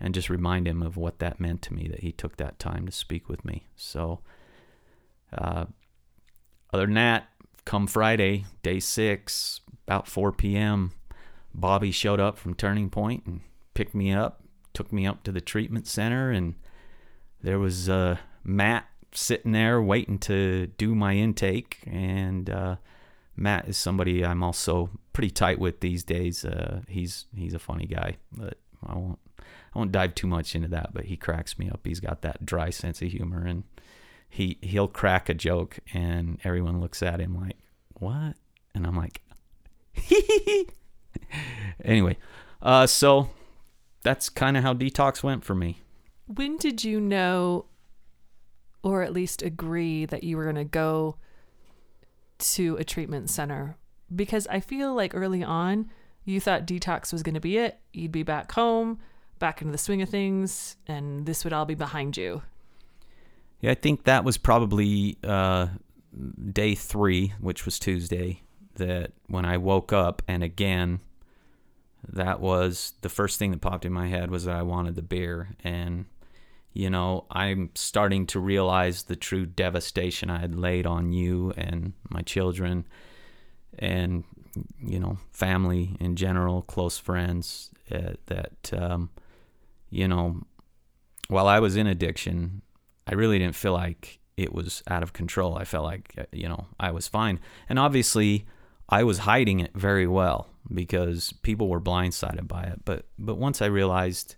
and just remind him of what that meant to me that he took that time to speak with me. So, uh, other than that, come Friday, day six, about 4 p.m., Bobby showed up from Turning Point and picked me up, took me up to the treatment center, and there was uh, Matt sitting there waiting to do my intake. And uh, Matt is somebody I'm also pretty tight with these days. Uh, he's he's a funny guy, but I won't I won't dive too much into that, but he cracks me up. He's got that dry sense of humor, and he he'll crack a joke, and everyone looks at him like, "What?" And I'm like, [LAUGHS] anyway, uh, so that's kind of how detox went for me. When did you know, or at least agree, that you were going to go to a treatment center? Because I feel like early on, you thought detox was going to be it. You'd be back home back into the swing of things, and this would all be behind you. Yeah, I think that was probably uh, day three, which was Tuesday, that when I woke up, and again, that was the first thing that popped in my head was that I wanted the beer. And, you know, I'm starting to realize the true devastation I had laid on you and my children and, you know, family in general, close friends, uh, that, um, you know, while I was in addiction, I really didn't feel like it was out of control. I felt like, uh, you know, I was fine. And obviously, I was hiding it very well because people were blindsided by it. But but once I realized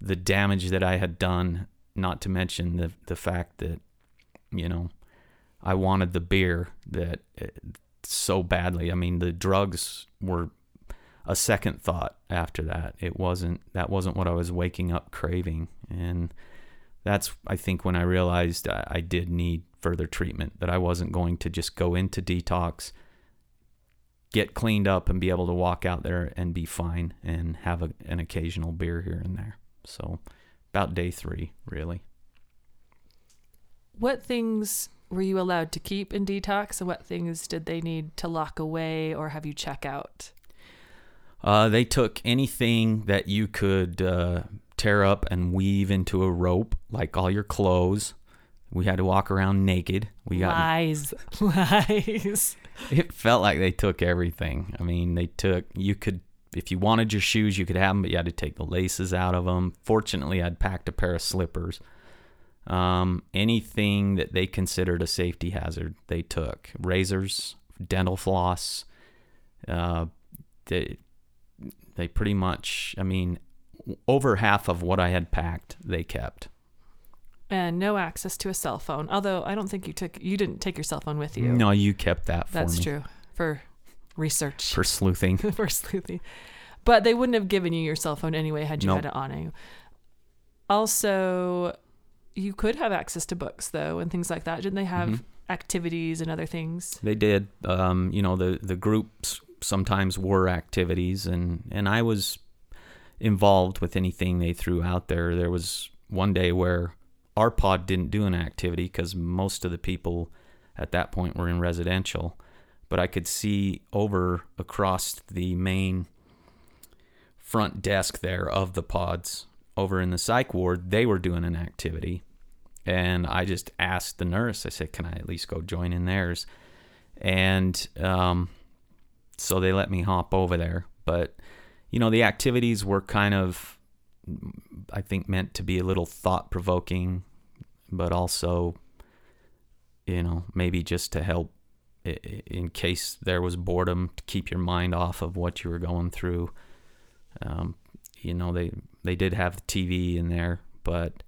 the damage that I had done, not to mention the the fact that, you know, I wanted the beer that uh, so badly. I mean, the drugs were a second thought after that. It wasn't that wasn't what I was waking up craving, and that's I think when I realized I, I did need further treatment. That I wasn't going to just go into detox, get cleaned up, and be able to walk out there and be fine and have a, an occasional beer here and there. So about day three, really. What things were you allowed to keep in detox, and what things did they need to lock away or have you check out? Uh, they took anything that you could uh, tear up and weave into a rope, like all your clothes. We had to walk around naked. We got lies, [LAUGHS] lies. It felt like they took everything. I mean, they took. You could, if you wanted your shoes, you could have them, but you had to take the laces out of them. Fortunately, I'd packed a pair of slippers. Um, anything that they considered a safety hazard, they took. Razors, dental floss. Uh, they, they pretty much, I mean, over half of what I had packed, they kept. And no access to a cell phone. Although I don't think you took, you didn't take your cell phone with you. No, you kept that for That's me. true for research, For sleuthing. [LAUGHS] for sleuthing. But they wouldn't have given you your cell phone anyway had you Nope. had it on you. Also, you could have access to books though and things like that. Didn't they have Mhm. activities and other things? They did. Um, you know, the the groups sometimes were activities, and and I was involved with anything they threw out there. There was one day where our pod didn't do an activity because most of the people at that point were in residential, but I could see over across the main front desk there of the pods over in the psych ward, they were doing an activity. And I just asked the nurse, I said, Can I at least go join in theirs? And um, so they let me hop over there. But, you know, the activities were kind of, I think, meant to be a little thought provoking, but also, you know, maybe just to help in case there was boredom to keep your mind off of what you were going through. Um, you know, they they did have the TV in there, but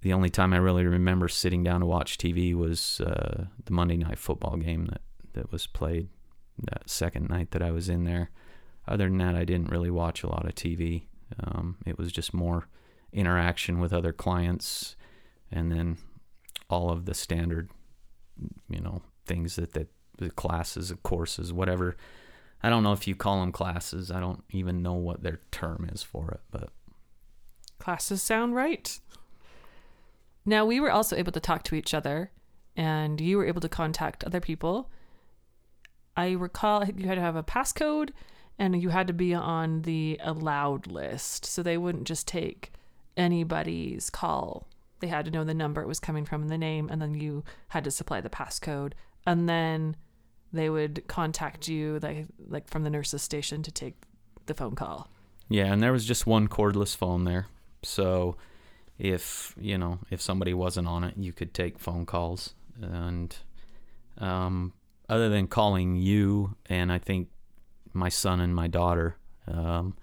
the only time I really remember sitting down to watch TV was uh, the Monday night football game that that was played that second night that I was in there. Other than that, I didn't really watch a lot of TV. Um, it was just more interaction with other clients, and then all of the standard, you know, things that that the classes, the courses, whatever I don't know if you call them classes. I don't even know what their term is for it, but classes sound right. Now, we were also able to talk to each other, and you were able to contact other people. I recall you had to have a passcode and you had to be on the allowed list. So they wouldn't just take anybody's call. They had to know the number it was coming from and the name, and then you had to supply the passcode. And then they would contact you like like from the nurse's station to take the phone call. Yeah, and there was just one cordless phone there. So if, you know, if somebody wasn't on it, you could take phone calls and um other than calling you and I think my son and my daughter, um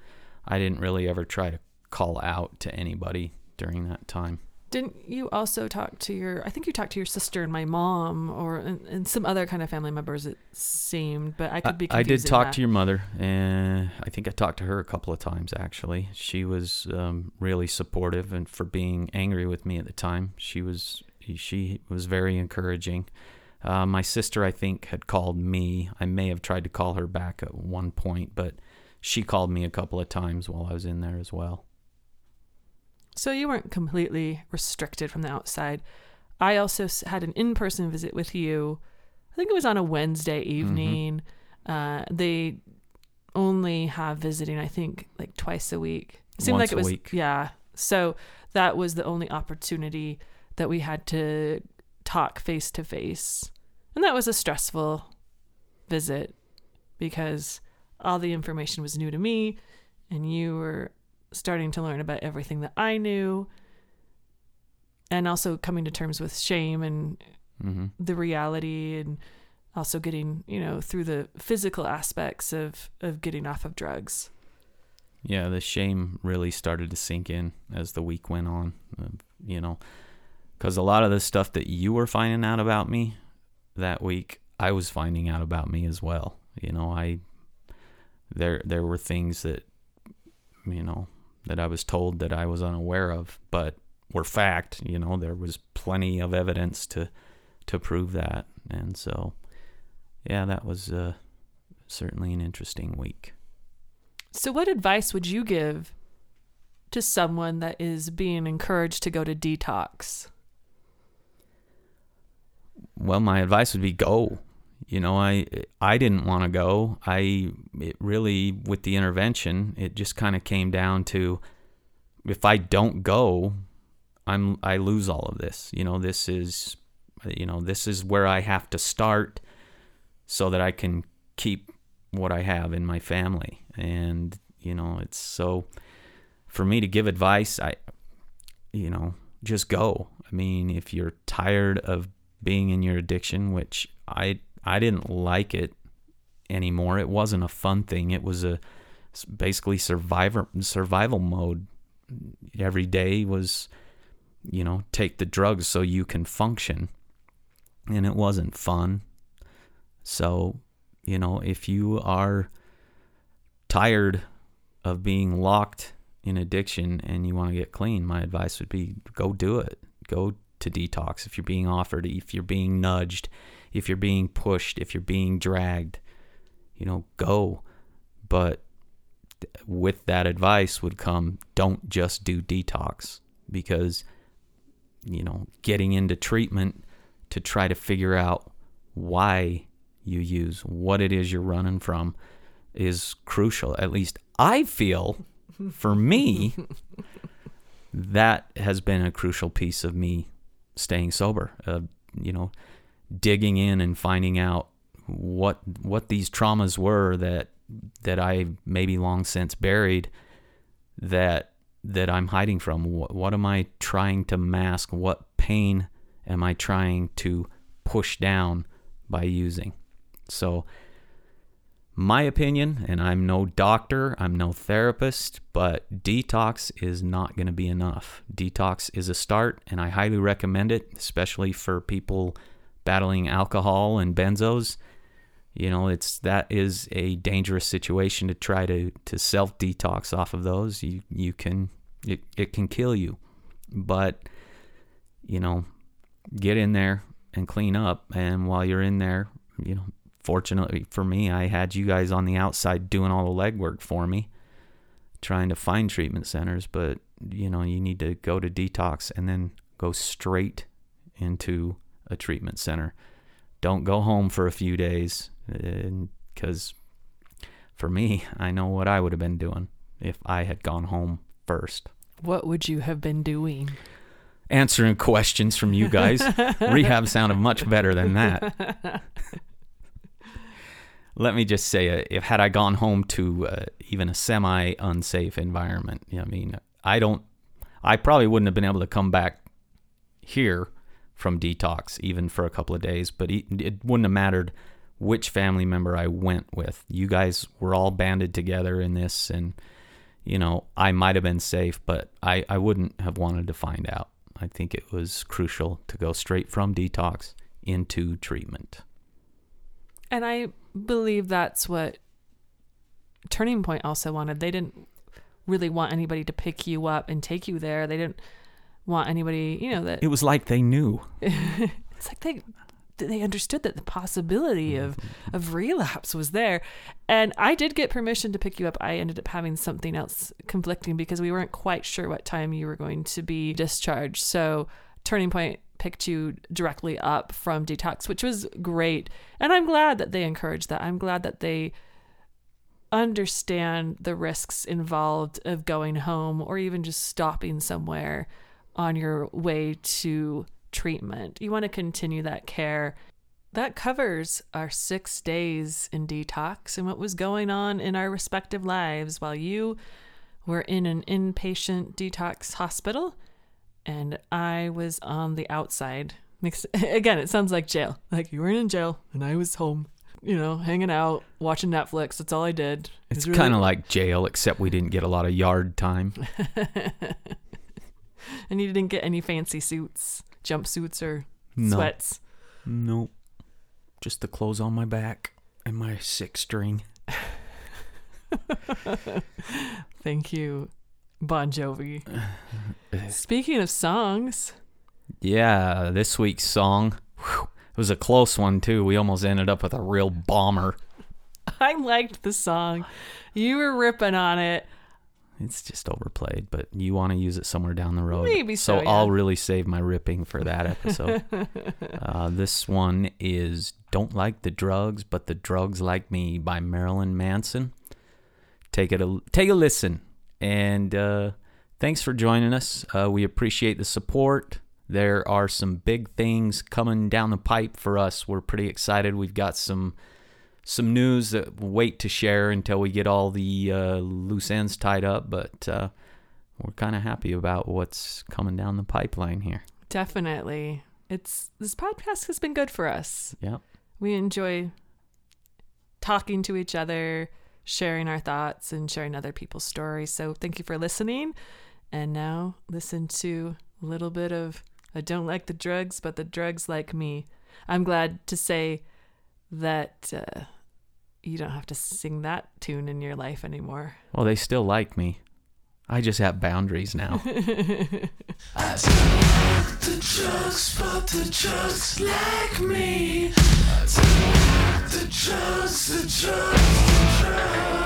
I didn't really ever try to call out to anybody during that time. Didn't you also talk to your? I think you talked to your sister and my mom, or and, and some other kind of family members. It seemed, but I could be. I, I did talk that. to your mother, and I think I talked to her a couple of times. Actually, she was um, really supportive, and for being angry with me at the time, she was she was very encouraging. Uh, my sister, I think, had called me. I may have tried to call her back at one point, but she called me a couple of times while I was in there as well. So you weren't completely restricted from the outside. I also had an in person visit with you. I think it was on a Wednesday mm-hmm. evening. Mm-hmm. Uh, they only have visiting, I think, like twice a week. It seemed Once like it was, week. yeah. So that was the only opportunity that we had to talk face to face. And that was a stressful visit because all the information was new to me and you were starting to learn about everything that I knew and also coming to terms with shame and mm-hmm. the reality and also getting, you know, through the physical aspects of of getting off of drugs. Yeah, the shame really started to sink in as the week went on, uh, you know, cuz a lot of the stuff that you were finding out about me that week, I was finding out about me as well. You know, I there there were things that you know that I was told that I was unaware of, but were fact. You know, there was plenty of evidence to to prove that, and so yeah, that was uh, certainly an interesting week. So, what advice would you give to someone that is being encouraged to go to detox? Well, my advice would be go. You know, I I didn't want to go. I it really with the intervention, it just kind of came down to if I don't go, I'm I lose all of this. You know, this is you know, this is where I have to start so that I can keep what I have in my family. And, you know, it's so for me to give advice, I you know, just go. I mean, if you're tired of being in your addiction, which I I didn't like it anymore. It wasn't a fun thing. It was a basically survivor survival mode. Every day was, you know, take the drugs so you can function, and it wasn't fun. So, you know, if you are tired of being locked in addiction and you want to get clean, my advice would be go do it. Go to detox if you're being offered, if you're being nudged, if you're being pushed, if you're being dragged, you know, go. But with that advice would come don't just do detox. because you know, getting into treatment to try to figure out why you use, what it is you're running from is crucial. At least I feel for me [LAUGHS] that has been a crucial piece of me staying sober. Uh, you know, digging in and finding out what what these traumas were that that I maybe long since buried that that I'm hiding from. What, what am I trying to mask? What pain am I trying to push down by using? So my opinion, and I'm no doctor, I'm no therapist, but detox is not going to be enough. Detox is a start, and I highly recommend it, especially for people battling alcohol and benzos. You know, it's that is a dangerous situation to try to to self detox off of those. You you can it it can kill you, but you know, get in there and clean up, and while you're in there, you know, fortunately for me, I had you guys on the outside doing all the legwork for me, trying to find treatment centers. But, you know, you need to go to detox and then go straight into a treatment center. Don't go home for a few days because for me, I know what I would have been doing if I had gone home first. What would you have been doing? Answering questions from you guys. [LAUGHS] Rehab sounded much better than that. [LAUGHS] let me just say, uh, if had I gone home to uh, even a semi unsafe environment, I mean, I don't, I probably wouldn't have been able to come back here from detox even for a couple of days. But it wouldn't have mattered which family member I went with. You guys were all banded together in this, and you know, I might have been safe, but I, I wouldn't have wanted to find out. I think it was crucial to go straight from detox into treatment. And I believe that's what Turning Point also wanted. They didn't really want anybody to pick you up and take you there. They didn't want anybody, you know, that It was like they knew. [LAUGHS] it's like they they understood that the possibility mm-hmm. of of relapse was there. And I did get permission to pick you up. I ended up having something else conflicting because we weren't quite sure what time you were going to be discharged. So Turning Point picked you directly up from detox, which was great. And I'm glad that they encourage that. I'm glad that they understand the risks involved of going home or even just stopping somewhere on your way to treatment. You want to continue that care. That covers our six days in detox and what was going on in our respective lives while you were in an inpatient detox hospital and I was on the outside. [LAUGHS] Again, it sounds like jail. Like you were in jail and I was home, you know, hanging out, watching Netflix. That's all I did. It it's really... kind of like jail, except we didn't get a lot of yard time. [LAUGHS] and you didn't get any fancy suits, jumpsuits, or no. sweats. Nope. Just the clothes on my back and my six string. [LAUGHS] Thank you. Bon Jovi. [LAUGHS] Speaking of songs. Yeah, this week's song. Whew, it was a close one, too. We almost ended up with a real bomber. [LAUGHS] I liked the song. You were ripping on it. It's just overplayed, but you want to use it somewhere down the road. Maybe so. So yeah. I'll really save my ripping for that episode. [LAUGHS] uh, this one is Don't Like the Drugs, but the Drugs Like Me by Marilyn Manson. Take it a, take a listen. And uh, thanks for joining us. Uh, we appreciate the support. There are some big things coming down the pipe for us. We're pretty excited. We've got some some news that we'll wait to share until we get all the uh, loose ends tied up. But uh, we're kind of happy about what's coming down the pipeline here. Definitely, it's this podcast has been good for us. Yeah, we enjoy talking to each other sharing our thoughts and sharing other people's stories. So thank you for listening. And now listen to a little bit of I don't like the drugs, but the drugs like me. I'm glad to say that uh, you don't have to sing that tune in your life anymore. Well, they still like me. I just have boundaries now. I the drugs, but the drugs like me. I the drugs, the drugs, the drugs.